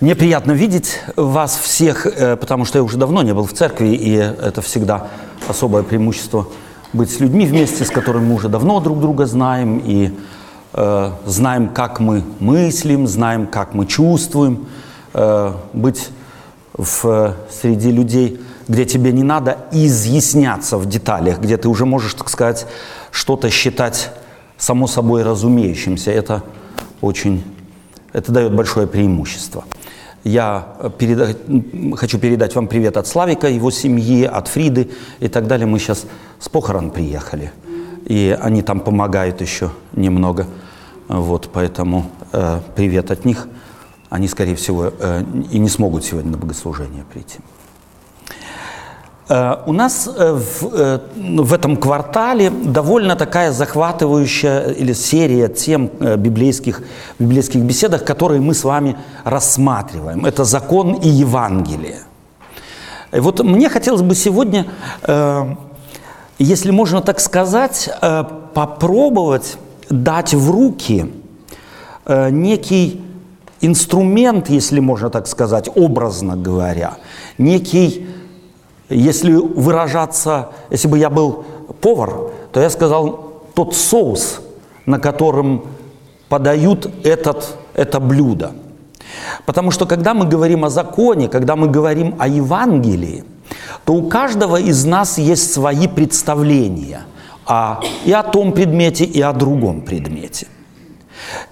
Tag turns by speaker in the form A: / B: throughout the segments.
A: Мне приятно видеть вас всех, э, потому что я уже давно не был в церкви, и это всегда особое преимущество быть с людьми вместе, с которыми мы уже давно друг друга знаем, и э, знаем, как мы мыслим, знаем, как мы чувствуем, э, быть в, среди людей, где тебе не надо изъясняться в деталях, где ты уже можешь, так сказать, что-то считать само собой разумеющимся. Это очень, это дает большое преимущество. Я переда... хочу передать вам привет от Славика, его семьи, от Фриды и так далее. Мы сейчас с похорон приехали, и они там помогают еще немного. Вот, поэтому э, привет от них. Они, скорее всего, э, и не смогут сегодня на богослужение прийти. Э, у нас э, в, э, в этом квартале довольно такая захватывающая или серия тем библейских, библейских беседах, которые мы с вами рассматриваем. Это закон и Евангелие. И вот мне хотелось бы сегодня, если можно так сказать, попробовать дать в руки некий инструмент, если можно так сказать, образно говоря, некий если выражаться, если бы я был повар, то я сказал тот соус, на котором подают этот, это блюдо. Потому что когда мы говорим о законе, когда мы говорим о Евангелии, то у каждого из нас есть свои представления о, и о том предмете, и о другом предмете.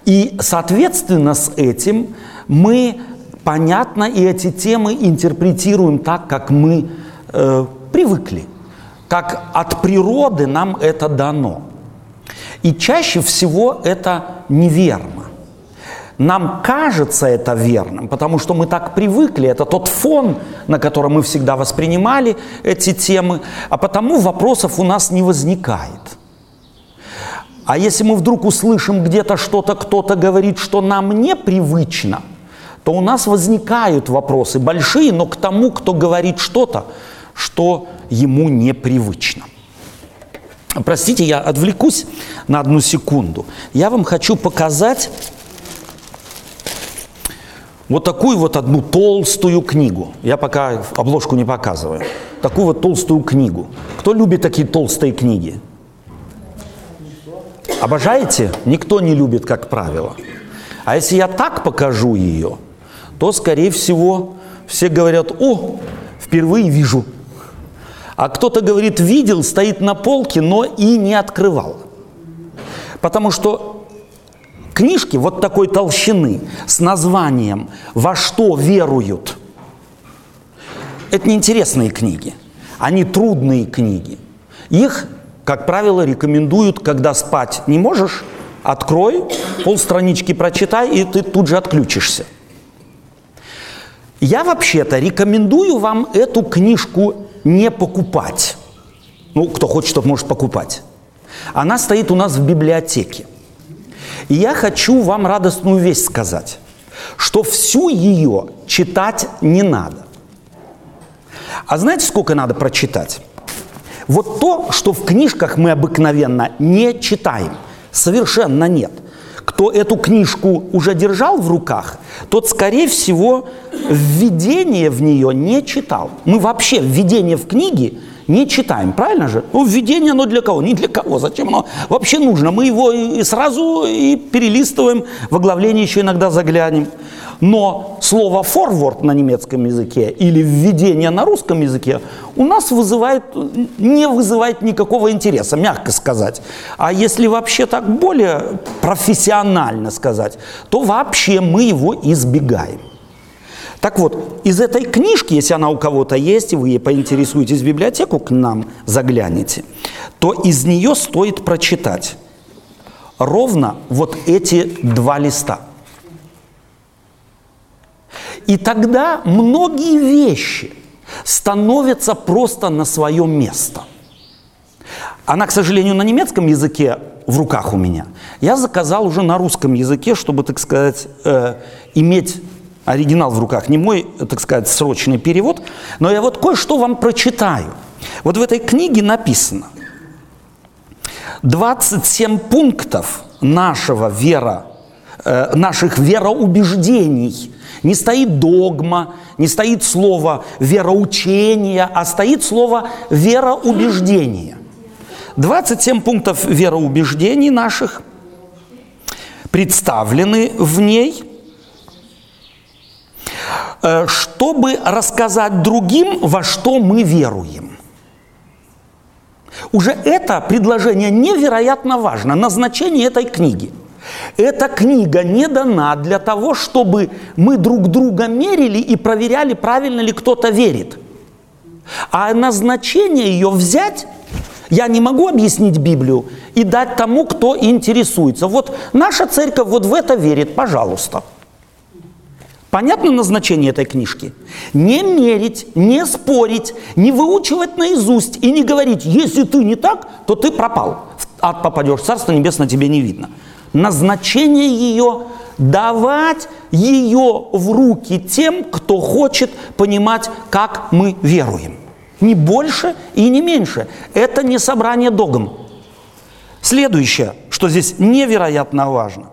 A: И, соответственно, с этим мы, понятно, и эти темы интерпретируем так, как мы э, привыкли, как от природы нам это дано. И чаще всего это неверно. Нам кажется это верным, потому что мы так привыкли, это тот фон, на котором мы всегда воспринимали эти темы, а потому вопросов у нас не возникает. А если мы вдруг услышим где-то что-то, кто-то говорит, что нам непривычно, то у нас возникают вопросы большие, но к тому, кто говорит что-то, что ему непривычно. Простите, я отвлекусь на одну секунду. Я вам хочу показать вот такую вот одну толстую книгу. Я пока обложку не показываю. Такую вот толстую книгу. Кто любит такие толстые книги? Обожаете? Никто не любит, как правило. А если я так покажу ее, то, скорее всего, все говорят, о, впервые вижу а кто-то говорит, видел, стоит на полке, но и не открывал. Потому что книжки вот такой толщины с названием «Во что веруют» это неинтересные книги. Они трудные книги. Их, как правило, рекомендуют, когда спать не можешь, открой, полстранички прочитай, и ты тут же отключишься. Я вообще-то рекомендую вам эту книжку не покупать. Ну, кто хочет, тот может покупать. Она стоит у нас в библиотеке. И я хочу вам радостную весть сказать, что всю ее читать не надо. А знаете, сколько надо прочитать? Вот то, что в книжках мы обыкновенно не читаем, совершенно нет. Кто эту книжку уже держал в руках, тот, скорее всего, введение в нее не читал. Мы вообще введение в книги не читаем, правильно же? Ну, введение, оно для кого? Не для кого. Зачем оно вообще нужно? Мы его и сразу и перелистываем, в оглавление еще иногда заглянем. Но слово «форвард» на немецком языке или «введение» на русском языке у нас вызывает, не вызывает никакого интереса, мягко сказать. А если вообще так более профессионально сказать, то вообще мы его избегаем. Так вот, из этой книжки, если она у кого-то есть, и вы ей поинтересуетесь в библиотеку, к нам заглянете, то из нее стоит прочитать ровно вот эти два листа. И тогда многие вещи становятся просто на свое место. Она, к сожалению, на немецком языке в руках у меня. Я заказал уже на русском языке, чтобы, так сказать, э, иметь оригинал в руках, не мой, так сказать, срочный перевод, но я вот кое-что вам прочитаю. Вот в этой книге написано 27 пунктов нашего вера, э, наших вероубеждений Не стоит догма, не стоит слово вероучение, а стоит слово вероубеждение. 27 пунктов вероубеждений наших представлены в ней, чтобы рассказать другим, во что мы веруем. Уже это предложение невероятно важно, назначение этой книги. Эта книга не дана для того, чтобы мы друг друга мерили и проверяли, правильно ли кто-то верит. А назначение ее взять я не могу объяснить Библию и дать тому, кто интересуется. Вот наша церковь вот в это верит, пожалуйста. Понятно назначение этой книжки? Не мерить, не спорить, не выучивать наизусть и не говорить, если ты не так, то ты пропал. Ад попадешь, Царство Небесное тебе не видно. Назначение ее давать ее в руки тем, кто хочет понимать, как мы веруем. Не больше и не меньше. Это не собрание догм. Следующее, что здесь невероятно важно.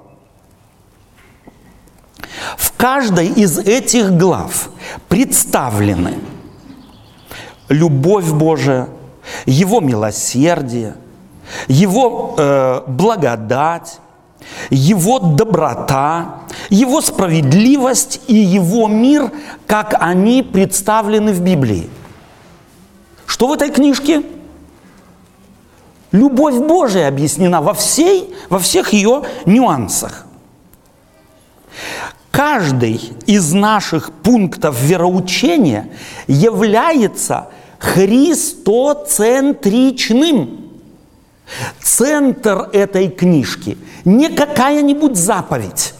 A: В каждой из этих глав представлены любовь Божия, Его милосердие, Его э, благодать, Его доброта, Его справедливость и Его мир, как они представлены в Библии. Что в этой книжке? Любовь Божия объяснена во, всей, во всех ее нюансах. Каждый из наших пунктов вероучения является христоцентричным. Центр этой книжки не какая-нибудь заповедь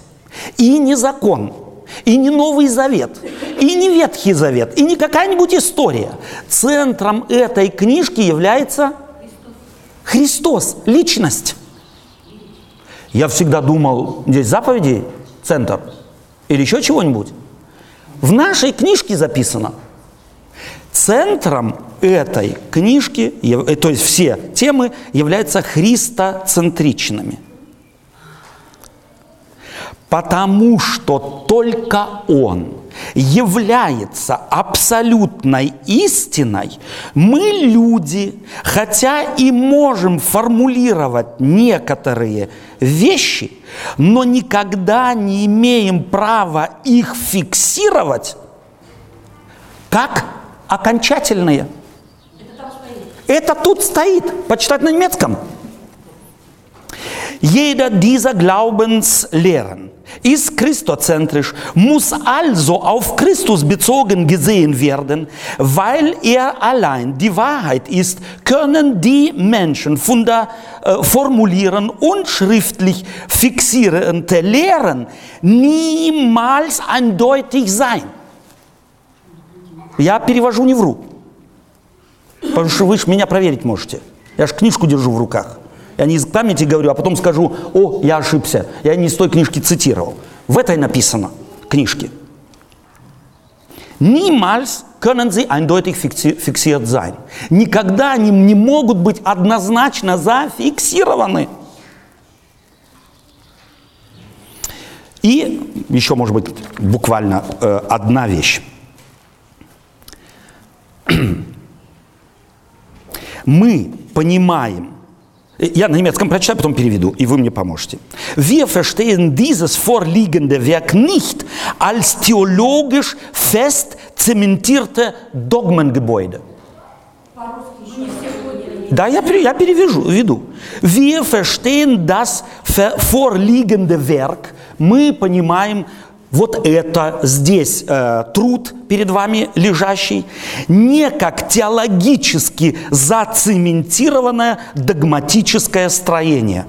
A: и не закон – и не Новый Завет, и не Ветхий Завет, и не какая-нибудь история. Центром этой книжки является Христос, личность. Я всегда думал, здесь заповеди, центр, или еще чего-нибудь. В нашей книжке записано, центром этой книжки, э, то есть все темы, являются христоцентричными – потому что только Он является абсолютной истиной, мы люди, хотя и можем формулировать некоторые вещи, но никогда не имеем права их фиксировать как окончательные. Это тут стоит. Почитать на немецком. Jeder dieser Glaubenslehren ist christozentrisch, muss also auf Christus bezogen gesehen werden, weil er allein die Wahrheit ist, können die Menschen funda, äh, formulieren und schriftlich fixierende Lehren niemals eindeutig sein. Я перевожу не вру, потому что вы же меня проверить можете. Я же книжку держу в руках. Я не из памяти говорю, а потом скажу, о, я ошибся, я не из той книжки цитировал. В этой написано, книжке. Niemals können sie eindeutig fixiert sein. Никогда они не могут быть однозначно зафиксированы. И еще, может быть, буквально э, одна вещь. Мы понимаем я на немецком прочитаю, потом переведу, и вы мне поможете. Wir verstehen dieses vorliegende Werk nicht als theologisch fest zementierte Dogmengebäude. Да, я, я перевяжу, веду. Wir verstehen das vorliegende Werk. Мы понимаем вот это здесь э, труд перед вами лежащий, не как теологически зацементированное догматическое строение,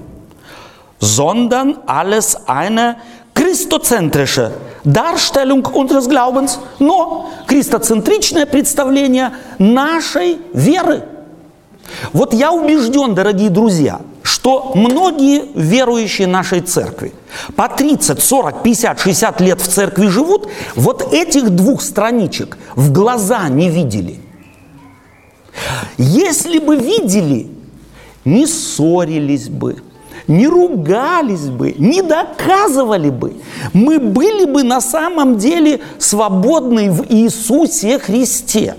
A: sondern alles eine christozentrische Darstellung unseres Glaubens, но христоцентричное представление нашей веры. Вот я убежден, дорогие друзья – что многие верующие нашей церкви по 30, 40, 50, 60 лет в церкви живут, вот этих двух страничек в глаза не видели. Если бы видели, не ссорились бы, не ругались бы, не доказывали бы. Мы были бы на самом деле свободны в Иисусе Христе.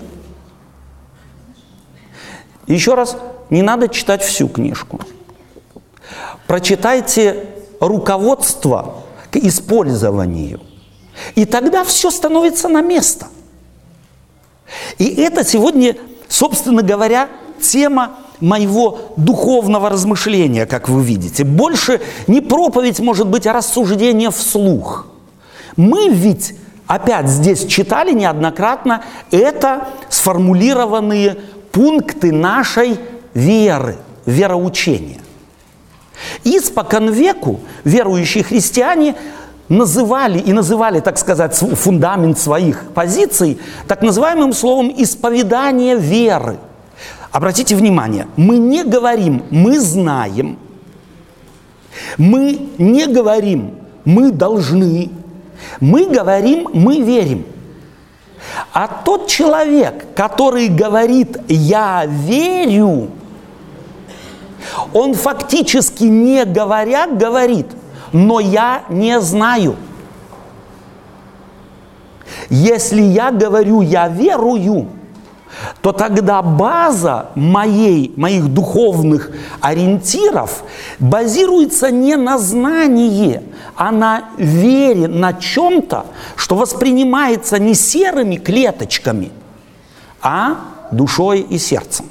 A: Еще раз, не надо читать всю книжку. Прочитайте руководство к использованию. И тогда все становится на место. И это сегодня, собственно говоря, тема моего духовного размышления, как вы видите. Больше не проповедь, может быть, а рассуждение вслух. Мы ведь, опять здесь читали неоднократно, это сформулированные пункты нашей веры, вероучения. Испокон веку верующие христиане называли и называли, так сказать, фундамент своих позиций так называемым словом исповедание веры. Обратите внимание, мы не говорим «мы знаем», мы не говорим «мы должны», мы говорим «мы верим». А тот человек, который говорит «я верю», он фактически не говоря говорит – но я не знаю. Если я говорю, я верую, то тогда база моей, моих духовных ориентиров базируется не на знании, а на вере, на чем-то, что воспринимается не серыми клеточками, а душой и сердцем.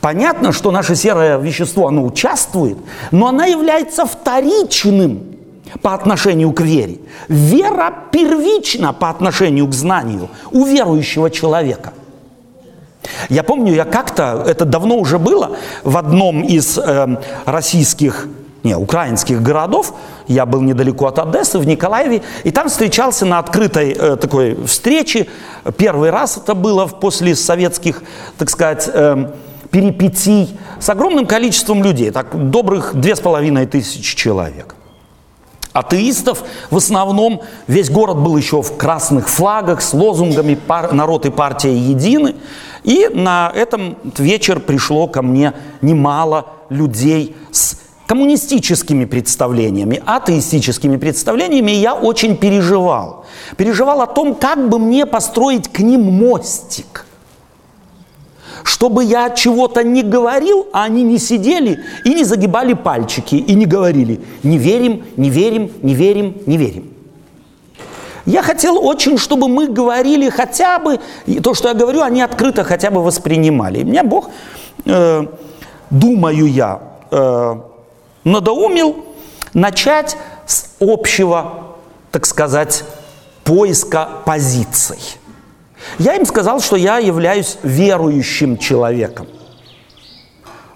A: Понятно, что наше серое вещество, оно участвует, но оно является вторичным по отношению к вере. Вера первична по отношению к знанию у верующего человека. Я помню, я как-то, это давно уже было, в одном из э, российских, не, украинских городов, я был недалеко от Одессы, в Николаеве, и там встречался на открытой э, такой встрече, первый раз это было после советских, так сказать, э, перипетий, с огромным количеством людей, так добрых две с половиной тысячи человек. Атеистов в основном, весь город был еще в красных флагах с лозунгами «Народ и партия едины». И на этом вечер пришло ко мне немало людей с коммунистическими представлениями, атеистическими представлениями, и я очень переживал. Переживал о том, как бы мне построить к ним мостик – чтобы я чего-то не говорил, а они не сидели и не загибали пальчики, и не говорили «не верим, не верим, не верим, не верим». Я хотел очень, чтобы мы говорили хотя бы, то, что я говорю, они открыто хотя бы воспринимали. И меня Бог, э, думаю я, э, надоумил начать с общего, так сказать, поиска позиций. Я им сказал, что я являюсь верующим человеком.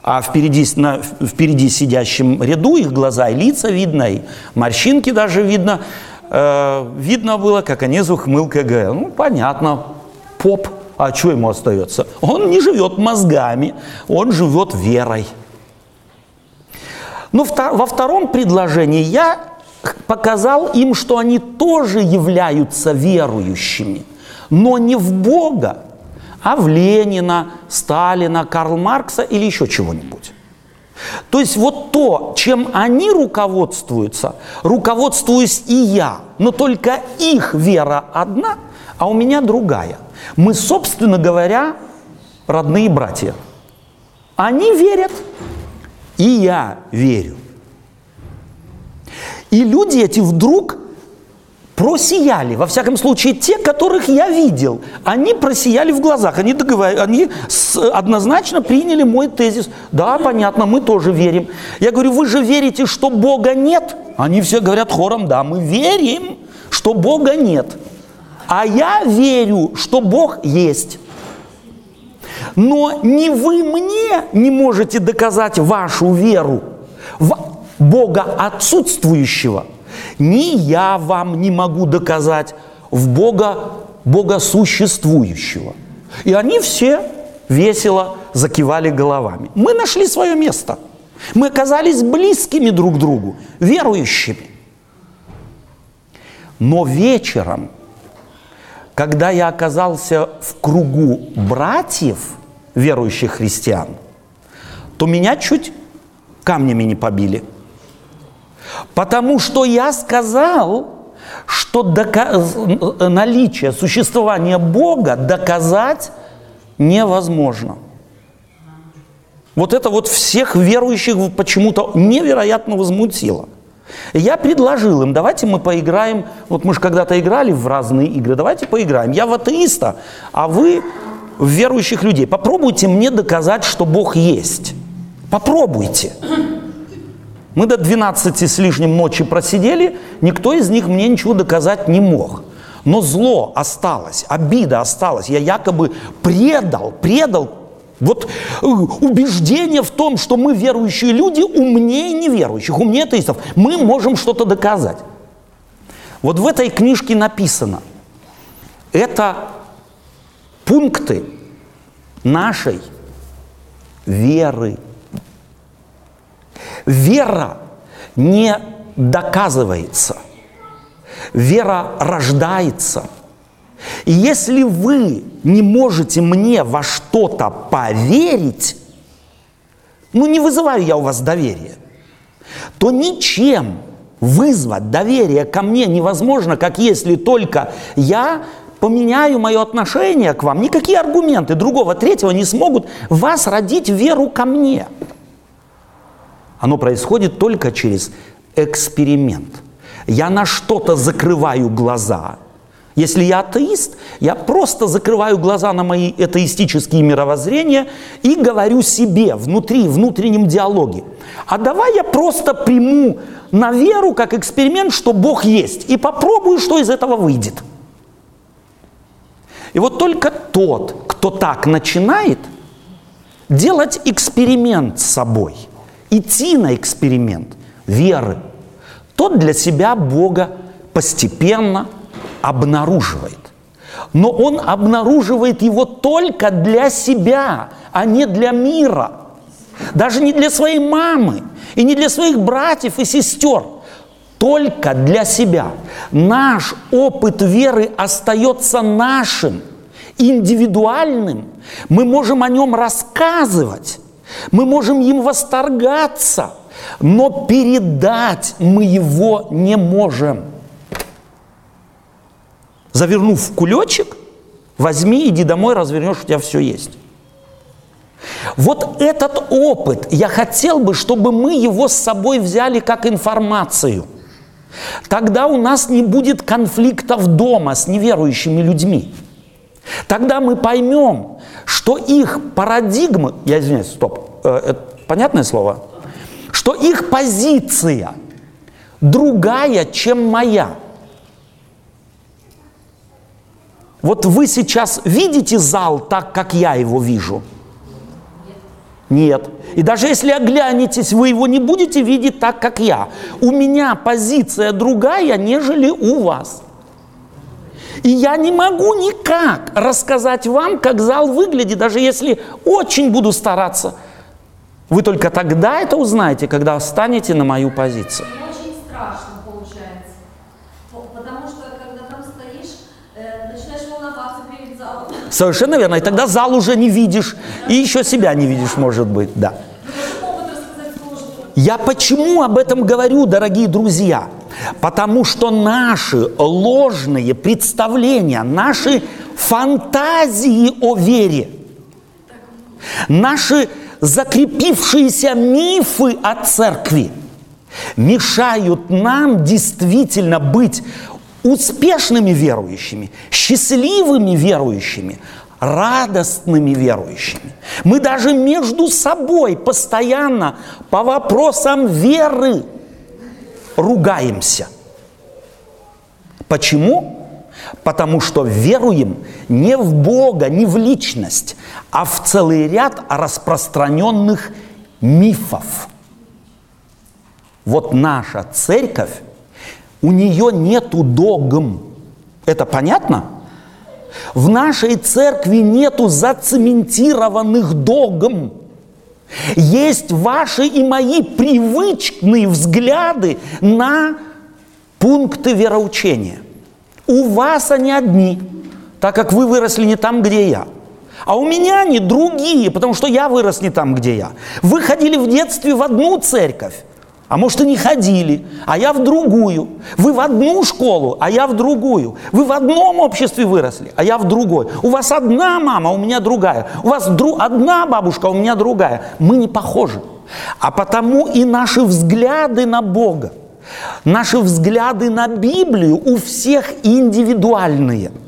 A: А впереди, на, впереди сидящем ряду их глаза и лица видно, и морщинки даже видно. Э, видно было, как они ухмылкой говорят, ну, понятно, поп, а что ему остается? Он не живет мозгами, он живет верой. Но во втором предложении я показал им, что они тоже являются верующими – но не в Бога, а в Ленина, Сталина, Карл Маркса или еще чего-нибудь. То есть вот то, чем они руководствуются, руководствуюсь и я, но только их вера одна, а у меня другая. Мы, собственно говоря, родные братья. Они верят, и я верю. И люди эти вдруг просияли. Во всяком случае, те, которых я видел, они просияли в глазах. Они, договор... они однозначно приняли мой тезис. Да, понятно, мы тоже верим. Я говорю, вы же верите, что Бога нет? Они все говорят хором, да, мы верим, что Бога нет. А я верю, что Бог есть. Но не вы мне не можете доказать вашу веру в Бога отсутствующего – ни я вам не могу доказать в Бога, Бога существующего. И они все весело закивали головами. Мы нашли свое место. Мы оказались близкими друг другу, верующими. Но вечером, когда я оказался в кругу братьев, верующих христиан, то меня чуть камнями не побили – Потому что я сказал, что дока- наличие существования Бога доказать невозможно. Вот это вот всех верующих почему-то невероятно возмутило. Я предложил им, давайте мы поиграем, вот мы же когда-то играли в разные игры, давайте поиграем. Я в атеиста, а вы в верующих людей. Попробуйте мне доказать, что Бог есть. Попробуйте. Мы до 12 с лишним ночи просидели, никто из них мне ничего доказать не мог. Но зло осталось, обида осталась. Я якобы предал, предал вот э, убеждение в том, что мы верующие люди умнее неверующих, умнее атеистов. Мы можем что-то доказать. Вот в этой книжке написано, это пункты нашей веры. Вера не доказывается. Вера рождается. И если вы не можете мне во что-то поверить, ну не вызываю я у вас доверие, то ничем вызвать доверие ко мне невозможно, как если только я поменяю мое отношение к вам. Никакие аргументы другого, третьего не смогут вас родить веру ко мне. Оно происходит только через эксперимент. Я на что-то закрываю глаза. Если я атеист, я просто закрываю глаза на мои атеистические мировоззрения и говорю себе внутри, внутреннем диалоге. А давай я просто приму на веру как эксперимент, что Бог есть, и попробую, что из этого выйдет. И вот только тот, кто так начинает, делать эксперимент с собой – идти на эксперимент веры, тот для себя Бога постепенно обнаруживает. Но он обнаруживает его только для себя, а не для мира. Даже не для своей мамы и не для своих братьев и сестер. Только для себя. Наш опыт веры остается нашим, индивидуальным. Мы можем о нем рассказывать, мы можем им восторгаться, но передать мы его не можем. Завернув в кулечек, возьми, иди домой, развернешь, у тебя все есть. Вот этот опыт, я хотел бы, чтобы мы его с собой взяли как информацию. Тогда у нас не будет конфликтов дома с неверующими людьми. Тогда мы поймем, что их парадигмы, я извиняюсь, стоп, э, это понятное слово? Что их позиция другая, чем моя. Вот вы сейчас видите зал так, как я его вижу? Нет. И даже если оглянетесь, вы его не будете видеть так, как я. У меня позиция другая, нежели у вас. И я не могу никак рассказать вам, как зал выглядит, даже если очень буду стараться. Вы только тогда это узнаете, когда встанете на мою позицию.
B: Очень страшно получается. Потому что, когда там стоишь, э, начинаешь волноваться перед залом.
A: Совершенно верно. И тогда зал уже не видишь. И еще себя не видишь, может быть, да. Я почему об этом говорю, дорогие друзья? Потому что наши ложные представления, наши фантазии о вере, наши закрепившиеся мифы о церкви мешают нам действительно быть успешными верующими, счастливыми верующими, радостными верующими. Мы даже между собой постоянно по вопросам веры ругаемся. Почему? Потому что веруем не в Бога, не в личность, а в целый ряд распространенных мифов. Вот наша церковь, у нее нету догм. Это понятно? В нашей церкви нету зацементированных догм. Есть ваши и мои привычные взгляды на пункты вероучения. У вас они одни, так как вы выросли не там, где я. А у меня они другие, потому что я вырос не там, где я. Вы ходили в детстве в одну церковь, А может, и не ходили, а я в другую. Вы в одну школу, а я в другую. Вы в одном обществе выросли, а я в другой. У вас одна мама, у меня другая. У вас дру... одна бабушка, у меня другая. Мы не похожи. А потому и наши взгляды на Бога, наши взгляды на Библию у всех индивидуальные –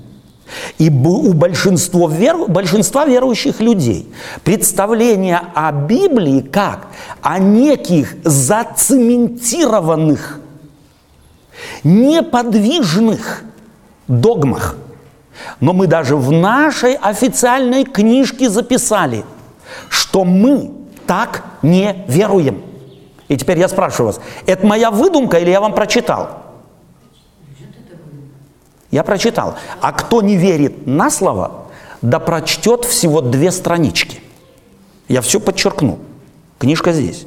A: и у большинства, веру, большинства верующих людей представление о Библии как о неких зацементированных, неподвижных догмах. Но мы даже в нашей официальной книжке записали, что мы так не веруем. И теперь я спрашиваю вас, это моя выдумка или я вам прочитал? Я прочитал. А кто не верит на слово, да прочтет всего две странички. Я все подчеркну. Книжка здесь.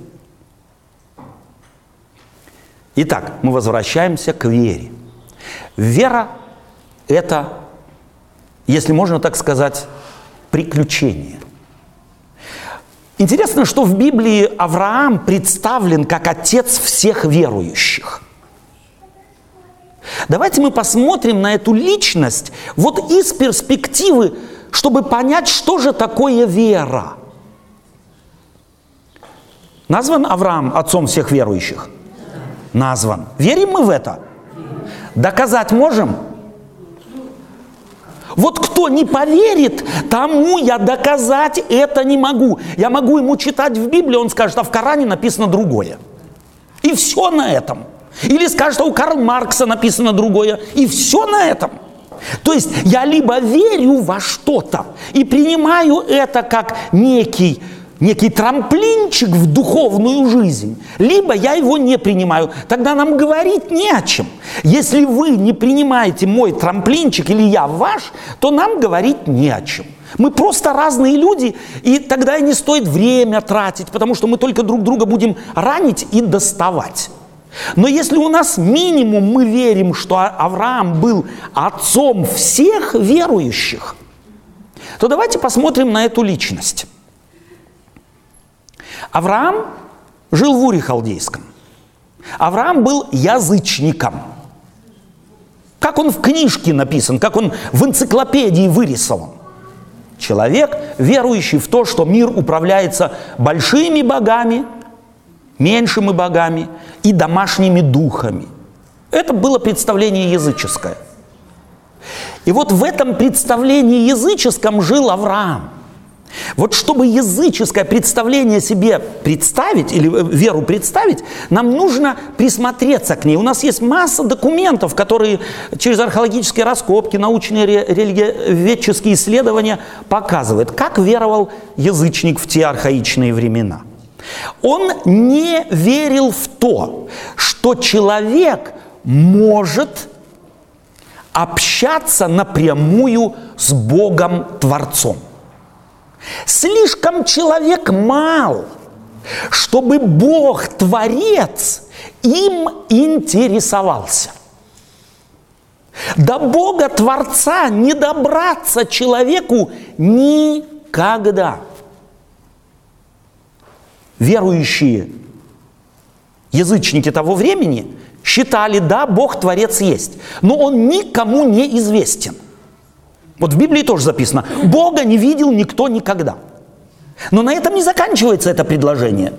A: Итак, мы возвращаемся к вере. Вера – это, если можно так сказать, приключение. Интересно, что в Библии Авраам представлен как отец всех верующих – Давайте мы посмотрим на эту личность вот из перспективы, чтобы понять, что же такое вера. Назван Авраам отцом всех верующих? Назван. Верим мы в это? Доказать можем? Вот кто не поверит, тому я доказать это не могу. Я могу ему читать в Библии, он скажет, а в Коране написано другое. И все на этом – или скажет, что у Карла Маркса написано другое. И все на этом. То есть я либо верю во что-то и принимаю это как некий, некий трамплинчик в духовную жизнь, либо я его не принимаю. Тогда нам говорить не о чем. Если вы не принимаете мой трамплинчик или я ваш, то нам говорить не о чем. Мы просто разные люди, и тогда и не стоит время тратить, потому что мы только друг друга будем ранить и доставать. Но если у нас минимум мы верим, что а-, Авраам был отцом всех верующих, то давайте посмотрим на эту личность. Авраам жил в Уре Халдейском. Авраам был язычником. Как он в книжке написан, как он в энциклопедии вырисован. Человек, верующий в то, что мир управляется большими богами – меньшими богами и домашними духами. Это было представление языческое. И вот в этом представлении языческом жил Авраам. Вот чтобы языческое представление себе представить или э, веру представить, нам нужно присмотреться к ней. У нас есть масса документов, которые через археологические раскопки, научные религиоведческие исследования показывают, как веровал язычник в те архаичные времена – он не верил в то, что человек может общаться напрямую с Богом Творцом. Слишком человек мал, чтобы Бог Творец им интересовался. До Бога Творца не добраться человеку никогда верующие язычники того времени считали, да, Бог Творец есть, но Он никому не известен. Вот в Библии тоже записано, Бога не видел никто никогда. Но на этом не заканчивается это предложение.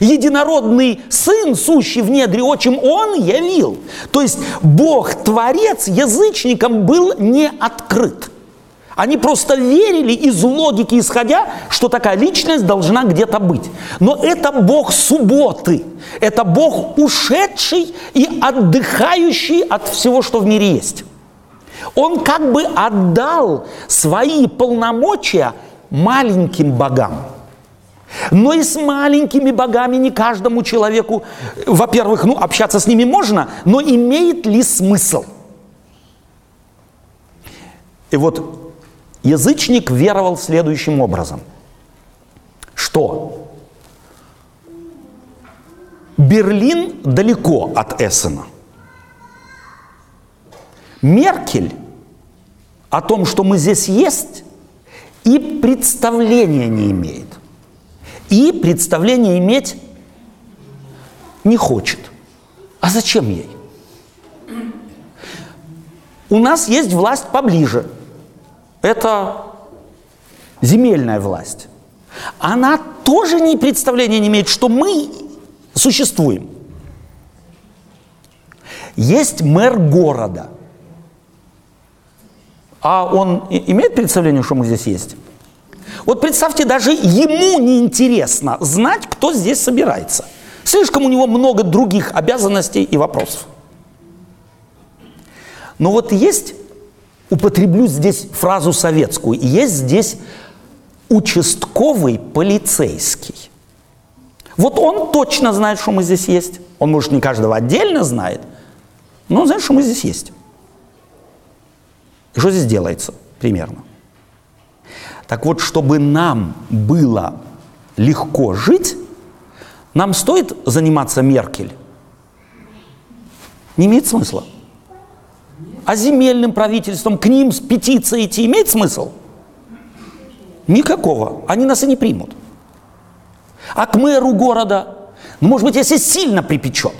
A: Единородный Сын, сущий в недре отчим, Он явил. То есть Бог Творец язычникам был не открыт. Они просто верили из логики исходя, что такая личность должна где-то быть. Но это Бог субботы. Это Бог ушедший и отдыхающий от всего, что в мире есть. Он как бы отдал свои полномочия маленьким богам. Но и с маленькими богами не каждому человеку, во-первых, ну, общаться с ними можно, но имеет ли смысл? И вот Язычник веровал следующим образом, что Берлин далеко от Эссена. Меркель о том, что мы здесь есть, и представления не имеет. И представление иметь не хочет. А зачем ей? У нас есть власть поближе. Это земельная власть. Она тоже не представления не имеет, что мы существуем. Есть мэр города. А он имеет представление, что мы здесь есть? Вот представьте, даже ему не интересно знать, кто здесь собирается. Слишком у него много других обязанностей и вопросов. Но вот есть, употреблю здесь фразу советскую, есть здесь участковый полицейский. Вот он точно знает, что мы здесь есть. Он, может, не каждого отдельно знает, но он знает, что мы здесь есть. И что здесь делается примерно? Так вот, чтобы нам было легко жить, нам стоит заниматься Меркель? Не имеет смысла. А земельным правительством к ним с петицией идти имеет смысл? Никакого. Они нас и не примут. А к мэру города, ну, может быть, если сильно припечет.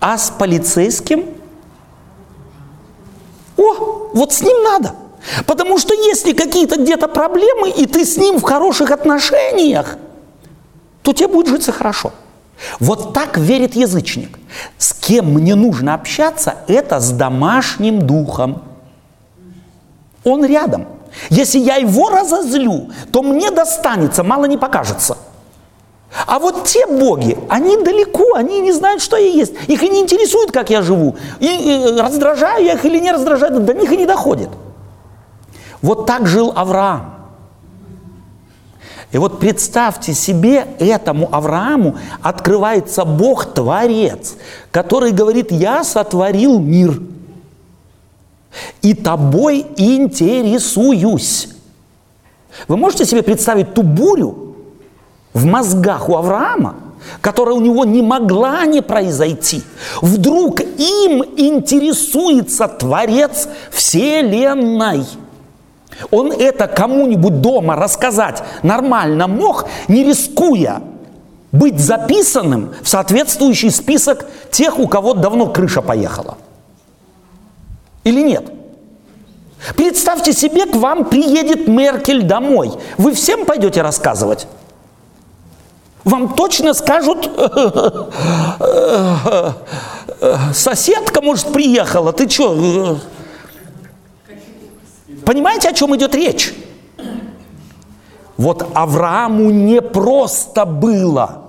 A: А с полицейским, о, вот с ним надо. Потому что если какие-то где-то проблемы, и ты с ним в хороших отношениях, то тебе будет житься хорошо. Вот так верит язычник. С кем мне нужно общаться, это с домашним духом. Он рядом. Если я его разозлю, то мне достанется, мало не покажется. А вот те боги, они далеко, они не знают, что я есть. Их и не интересует, как я живу. И, и раздражаю я их или не раздражаю, до них и не доходит. Вот так жил Авраам. И вот представьте себе, этому Аврааму открывается Бог-творец, который говорит, я сотворил мир, и тобой интересуюсь. Вы можете себе представить ту бурю в мозгах у Авраама, которая у него не могла не произойти. Вдруг им интересуется Творец Вселенной – он это кому-нибудь дома рассказать нормально мог, не рискуя быть записанным в соответствующий список тех, у кого давно крыша поехала. Или нет? Представьте себе, к вам приедет Меркель домой. Вы всем пойдете рассказывать? Вам точно скажут, соседка, может, приехала, ты что, Понимаете, о чем идет речь? Вот Аврааму не просто было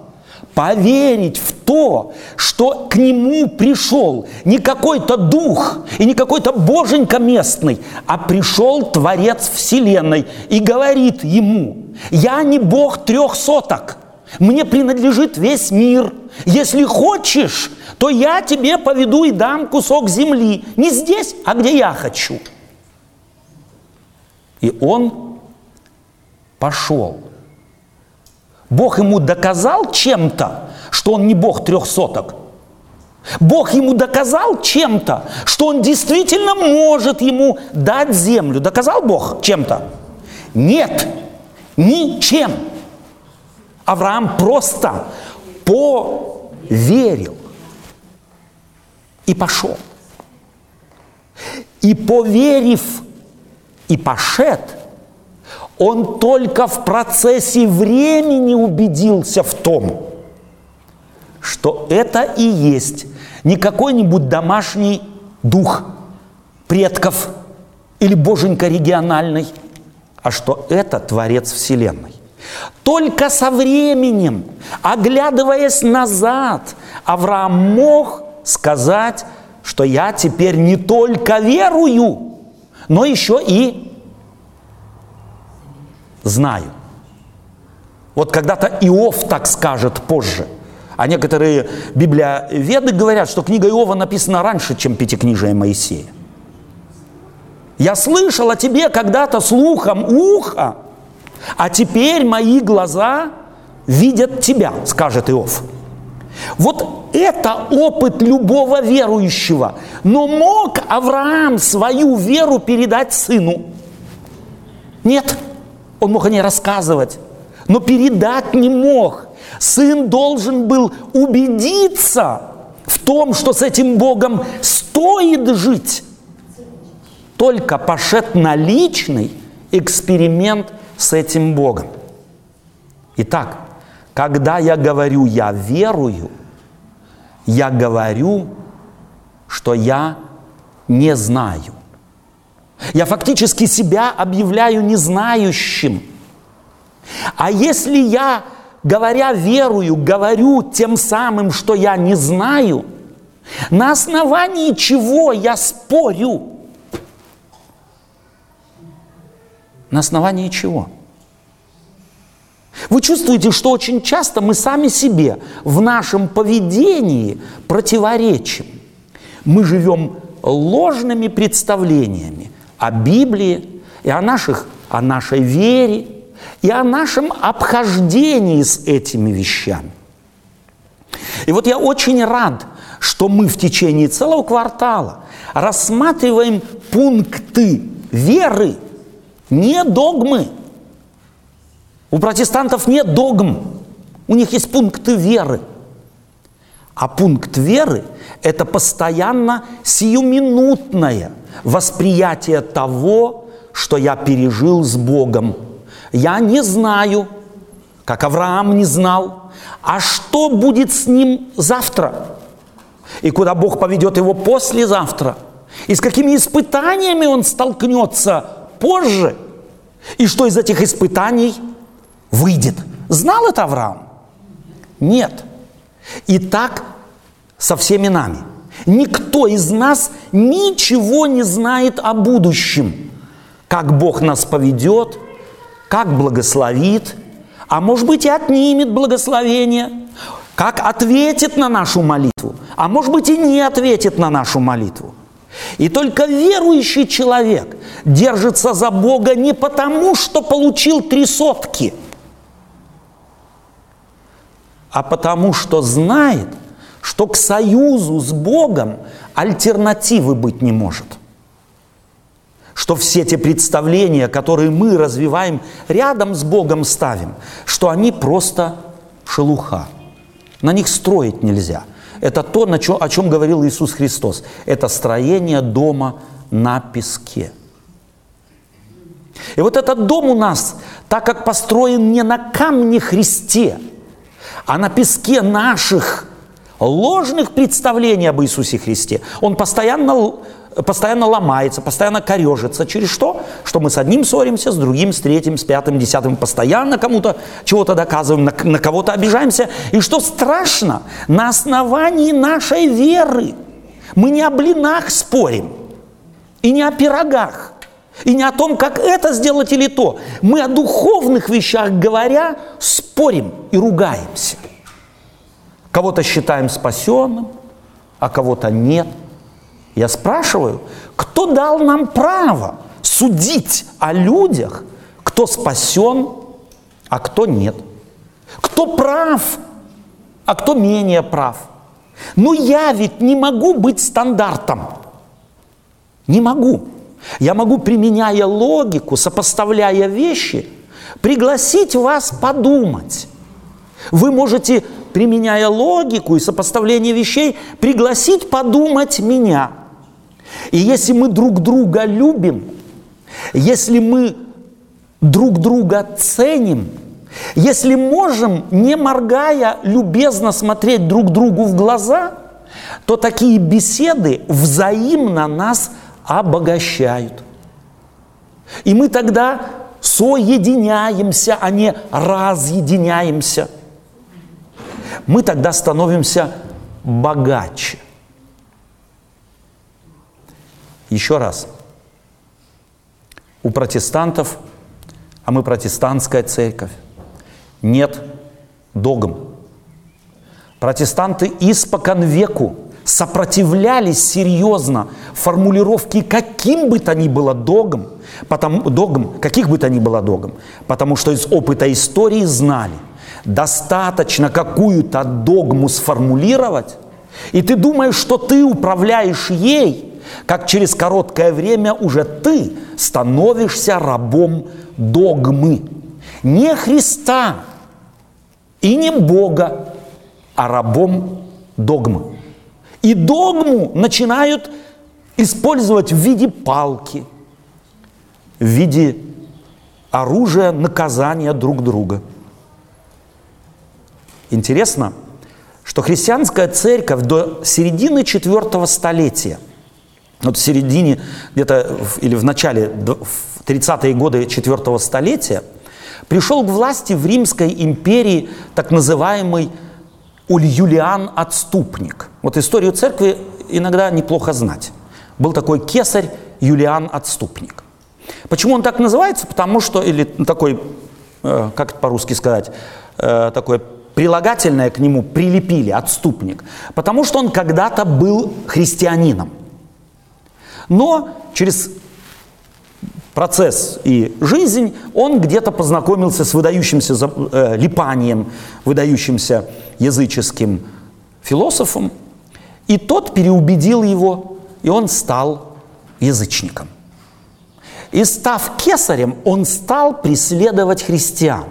A: поверить в то, что к нему пришел не какой-то дух и не какой-то боженька местный, а пришел Творец Вселенной и говорит ему, я не Бог трех соток, мне принадлежит весь мир. Если хочешь, то я тебе поведу и дам кусок земли. Не здесь, а где я хочу. И он пошел. Бог ему доказал чем-то, что он не Бог трех соток. Бог ему доказал чем-то, что он действительно может ему дать землю. Доказал Бог чем-то? Нет, ничем. Авраам просто поверил и пошел. И поверив и пошед, он только в процессе времени убедился в том, что это и есть не какой-нибудь домашний дух предков или боженька региональный, а что это Творец Вселенной. Только со временем, оглядываясь назад, Авраам мог сказать, что я теперь не только верую, но еще и знаю. Вот когда-то Иов так скажет позже. А некоторые библиоведы говорят, что книга Иова написана раньше, чем Пятикнижие Моисея. Я слышал о тебе когда-то слухом уха, а теперь мои глаза видят тебя, скажет Иов. Вот это опыт любого верующего. Но мог Авраам свою веру передать сыну? Нет. Он мог о ней рассказывать, но передать не мог. сын должен был убедиться в том, что с этим Богом стоит жить, только пошед на личный эксперимент с этим Богом. Итак, когда я говорю «я верую», я говорю, что я не знаю. Я фактически себя объявляю незнающим. А если я, говоря верую, говорю тем самым, что я не знаю, на основании чего я спорю? На основании чего? Вы чувствуете, что очень часто мы сами себе в нашем поведении противоречим. Мы живем ложными представлениями о Библии и о, наших, о нашей вере, и о нашем обхождении с этими вещами. И вот я очень рад, что мы в течение целого квартала рассматриваем пункты веры, не догмы – у протестантов нет догм, у них есть пункты веры. А пункт веры – это постоянно сиюминутное восприятие того, что я пережил с Богом. Я не знаю, как Авраам не знал, а что будет с ним завтра, и куда Бог поведет его послезавтра, и с какими испытаниями он столкнется позже, и что из этих испытаний – выйдет. Знал это Авраам? Нет. И так со всеми нами. Никто из нас ничего не знает о будущем. Как Бог нас поведет, как благословит, а может быть и отнимет благословение, как ответит на нашу молитву, а может быть и не ответит на нашу молитву. И только верующий человек держится за Бога не потому, что получил три сотки – а потому что знает, что к союзу с Богом альтернативы быть не может. Что все те представления, которые мы развиваем, рядом с Богом ставим, что они просто шелуха. На них строить нельзя. Это то, о чем говорил Иисус Христос. Это строение дома на песке. И вот этот дом у нас, так как построен не на камне Христе – а на песке наших ложных представлений об Иисусе Христе, он постоянно, постоянно ломается, постоянно корежится. Через что? Что мы с одним ссоримся, с другим, с третьим, с пятым, десятым, постоянно кому-то чего-то доказываем, на, на кого-то обижаемся. И что страшно, на основании нашей веры мы не о блинах спорим и не о пирогах. И не о том, как это сделать или то. Мы о духовных вещах говоря спорим и ругаемся. Кого-то считаем спасенным, а кого-то нет. Я спрашиваю, кто дал нам право судить о людях, кто спасен, а кто нет? Кто прав, а кто менее прав? Но я ведь не могу быть стандартом. Не могу. Я могу, применяя логику, сопоставляя вещи, пригласить вас подумать. Вы можете, применяя логику и сопоставление вещей, пригласить подумать меня. И если мы друг друга любим, если мы друг друга ценим, если можем, не моргая, любезно смотреть друг другу в глаза, то такие беседы взаимно нас обогащают. И мы тогда соединяемся, а не разъединяемся. Мы тогда становимся богаче. Еще раз. У протестантов, а мы протестантская церковь, нет догм. Протестанты испокон веку сопротивлялись серьезно формулировке каким бы то ни было догм, потому, догм, каких бы то ни было догм, потому что из опыта истории знали, достаточно какую-то догму сформулировать, и ты думаешь, что ты управляешь ей, как через короткое время уже ты становишься рабом догмы. Не Христа, И не Бога, а рабом догмы. И догму начинают использовать в виде палки, в виде оружия наказания друг друга. Интересно, что христианская церковь до середины четвертого столетия, вот в середине где-то или в начале, в 30-е годы четвертого столетия, пришел к власти в Римской империи так называемый Ульюлиан Отступник. Вот историю церкви иногда неплохо знать. Был такой кесарь Юлиан Отступник. Почему он так называется? Потому что, или такой, э, как это по-русски сказать, э, такое прилагательное к нему прилепили, отступник. Потому что он когда-то был христианином. Но через процесс и жизнь он где-то познакомился с выдающимся э, Липанием, выдающимся языческим философом, и тот переубедил его, и он стал язычником. И став кесарем, он стал преследовать христиан.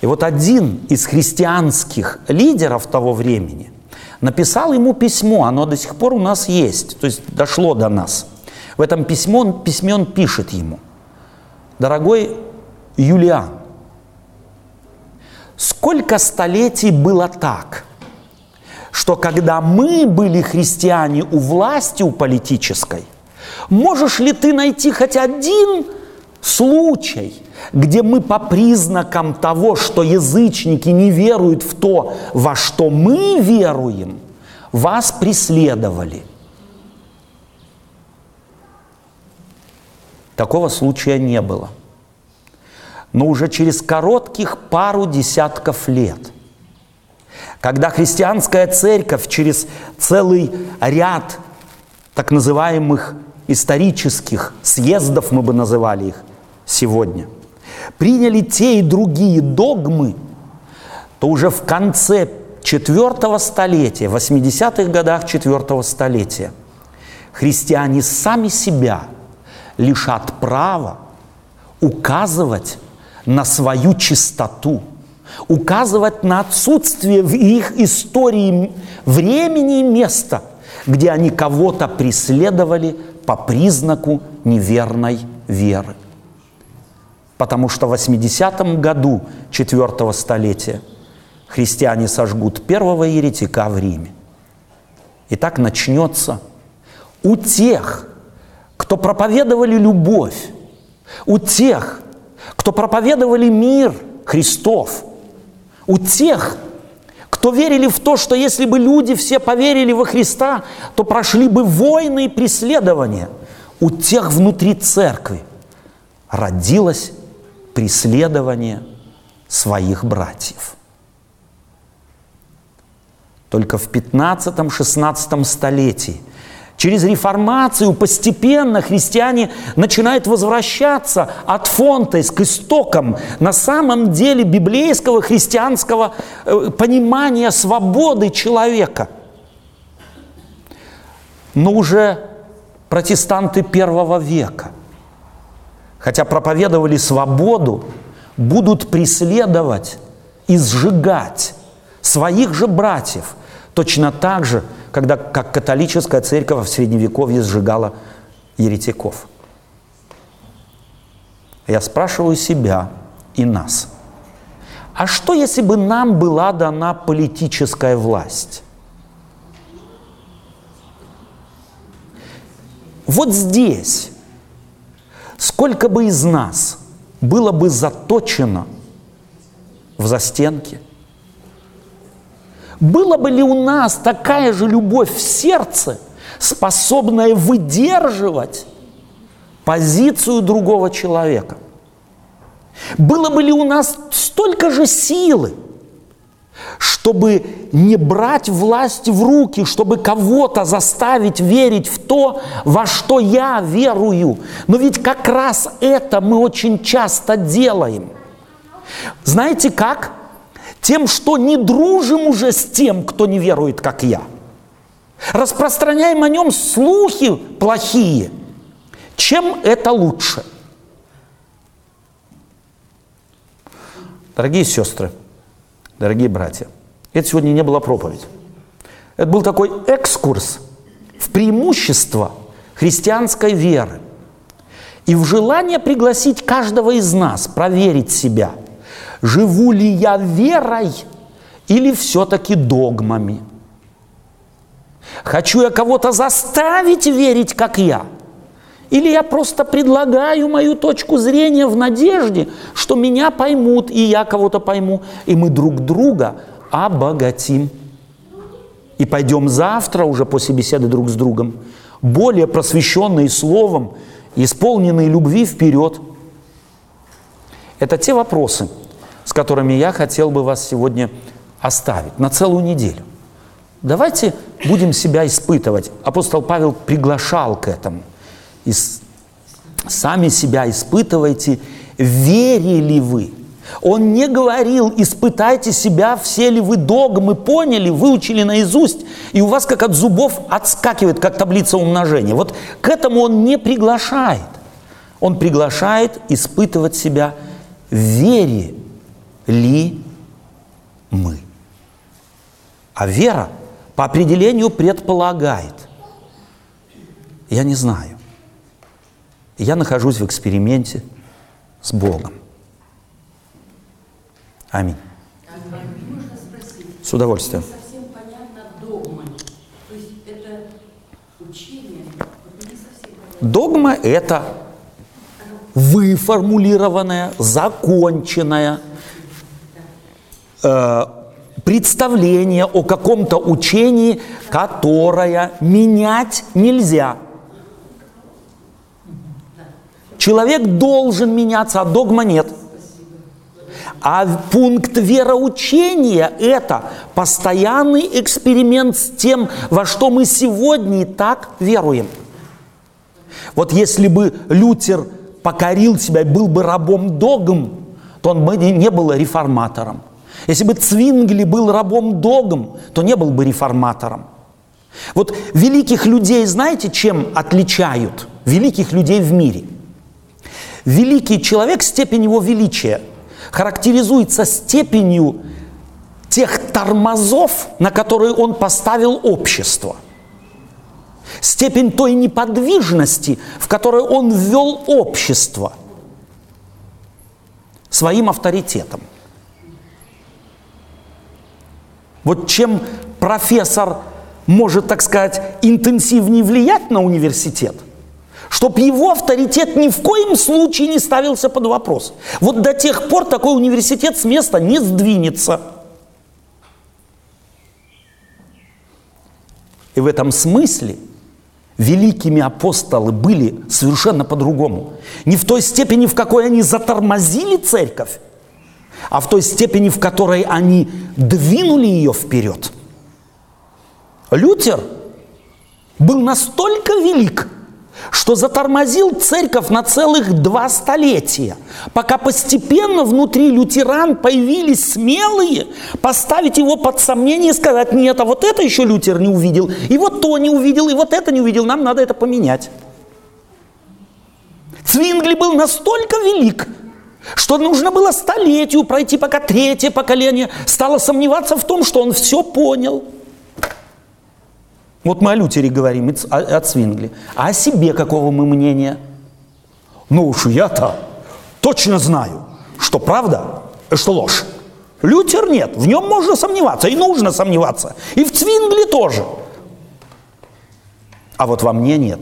A: И вот один из христианских лидеров того времени написал ему письмо, оно до сих пор у нас есть, то есть дошло до нас. В этом письме он, письме он пишет ему, дорогой Юлиан, сколько столетий было так, что когда мы были христиане у власти, у политической, можешь ли ты найти хоть один случай, где мы по признакам того, что язычники не веруют в то, во что мы веруем, вас преследовали. Такого случая не было. Но уже через коротких пару десятков лет, когда христианская церковь через целый ряд так называемых исторических съездов, мы бы называли их сегодня – приняли те и другие догмы, то уже в конце четвертого столетия, в 80-х годах четвертого столетия, христиане сами себя лишат права указывать на свою чистоту, указывать на отсутствие в их истории времени и места, где они кого-то преследовали по признаку неверной веры потому что в 80-м году четвертого столетия христиане сожгут первого еретика в Риме. И так начнется у тех, кто проповедовали любовь, у тех, кто проповедовали мир Христов, у тех, кто верили в то, что если бы люди все поверили во Христа, то прошли бы войны и преследования, у тех внутри церкви родилась преследование своих братьев. Только в 15-16 столетии Через реформацию постепенно христиане начинают возвращаться от фонтес к истокам на самом деле библейского христианского э, понимания свободы человека. Но уже протестанты первого века – хотя проповедовали свободу, будут преследовать и сжигать своих же братьев, точно так же, когда, как католическая церковь в Средневековье сжигала еретиков. Я спрашиваю себя и нас, а что если бы нам была дана политическая власть? Вот здесь Сколько бы из нас было бы заточено в застенке? Было бы ли у нас такая же любовь в сердце, способная выдерживать позицию другого человека? Было бы ли у нас столько же силы, чтобы не брать власть в руки, чтобы кого-то заставить верить в то, во что я верую. Но ведь как раз это мы очень часто делаем. Знаете как? Тем, что не дружим уже с тем, кто не верует, как я. Распространяем о нем слухи плохие. Чем это лучше? Дорогие сестры, дорогие братья, это сегодня не была проповедь. Это был такой экскурс в преимущество христианской веры и в желание пригласить каждого из нас проверить себя, живу ли я верой или все-таки догмами. Хочу я кого-то заставить верить, как я – или я просто предлагаю мою точку зрения в надежде, что меня поймут, и я кого-то пойму, и мы друг друга обогатим. И пойдем завтра уже после беседы друг с другом, более просвещенные словом, исполненные любви вперед. Это те вопросы, с которыми я хотел бы вас сегодня оставить на целую неделю. Давайте будем себя испытывать. Апостол Павел приглашал к этому – и сами себя испытывайте, верили вы. Он не говорил, испытайте себя, все ли вы догмы поняли, выучили наизусть, и у вас как от зубов отскакивает, как таблица умножения. Вот к этому он не приглашает. Он приглашает испытывать себя, вере ли мы. А вера по определению предполагает. Я не знаю я нахожусь в эксперименте с Богом. Аминь. С удовольствием.
C: Догма – это
A: выформулированное, законченное э, представление о каком-то учении, которое менять нельзя – Человек должен меняться, а догма нет. А пункт вероучения – это постоянный эксперимент с тем, во что мы сегодня и так веруем. Вот если бы Лютер покорил себя был бы рабом догм, то он бы не был реформатором. Если бы Цвингли был рабом догм, то не был бы реформатором. Вот великих людей знаете, чем отличают великих людей в мире – Великий человек, степень его величия, характеризуется степенью тех тормозов, на которые он поставил общество. Степень той неподвижности, в которой он ввел общество своим авторитетом. Вот чем профессор может, так сказать, интенсивнее влиять на университет – чтобы его авторитет ни в коем случае не ставился под вопрос. Вот до тех пор такой университет с места не сдвинется. И в этом смысле великими апостолы были совершенно по-другому. Не в той степени, в какой они затормозили церковь, а в той степени, в которой они двинули ее вперед. Лютер был настолько велик – что затормозил церковь на целых два столетия, пока постепенно внутри лютеран появились смелые поставить его под сомнение и сказать, нет, а вот это еще Лютер не увидел, и вот то не увидел, и вот это не увидел, нам надо это поменять. Цвингли был настолько велик, что нужно было столетию пройти, пока третье поколение стало сомневаться в том, что он все понял – вот мы о Лютере говорим, о, Цвингли. А о себе какого мы мнения? Ну уж я-то точно знаю, что правда, что ложь. Лютер нет, в нем можно сомневаться, и нужно сомневаться. И в Цвингли тоже. А вот во мне нет.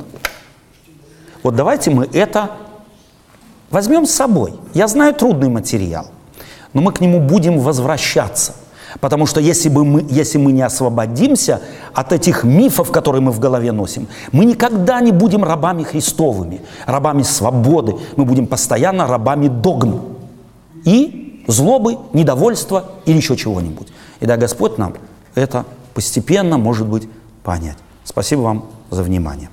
A: Вот давайте мы это возьмем с собой. Я знаю трудный материал, но мы к нему будем возвращаться – Потому что если, бы мы, если мы не освободимся от этих мифов, которые мы в голове носим, мы никогда не будем рабами Христовыми, рабами свободы. Мы будем постоянно рабами догм и злобы, недовольства или еще чего-нибудь. И да, Господь нам это постепенно, может быть, понять. Спасибо вам за внимание.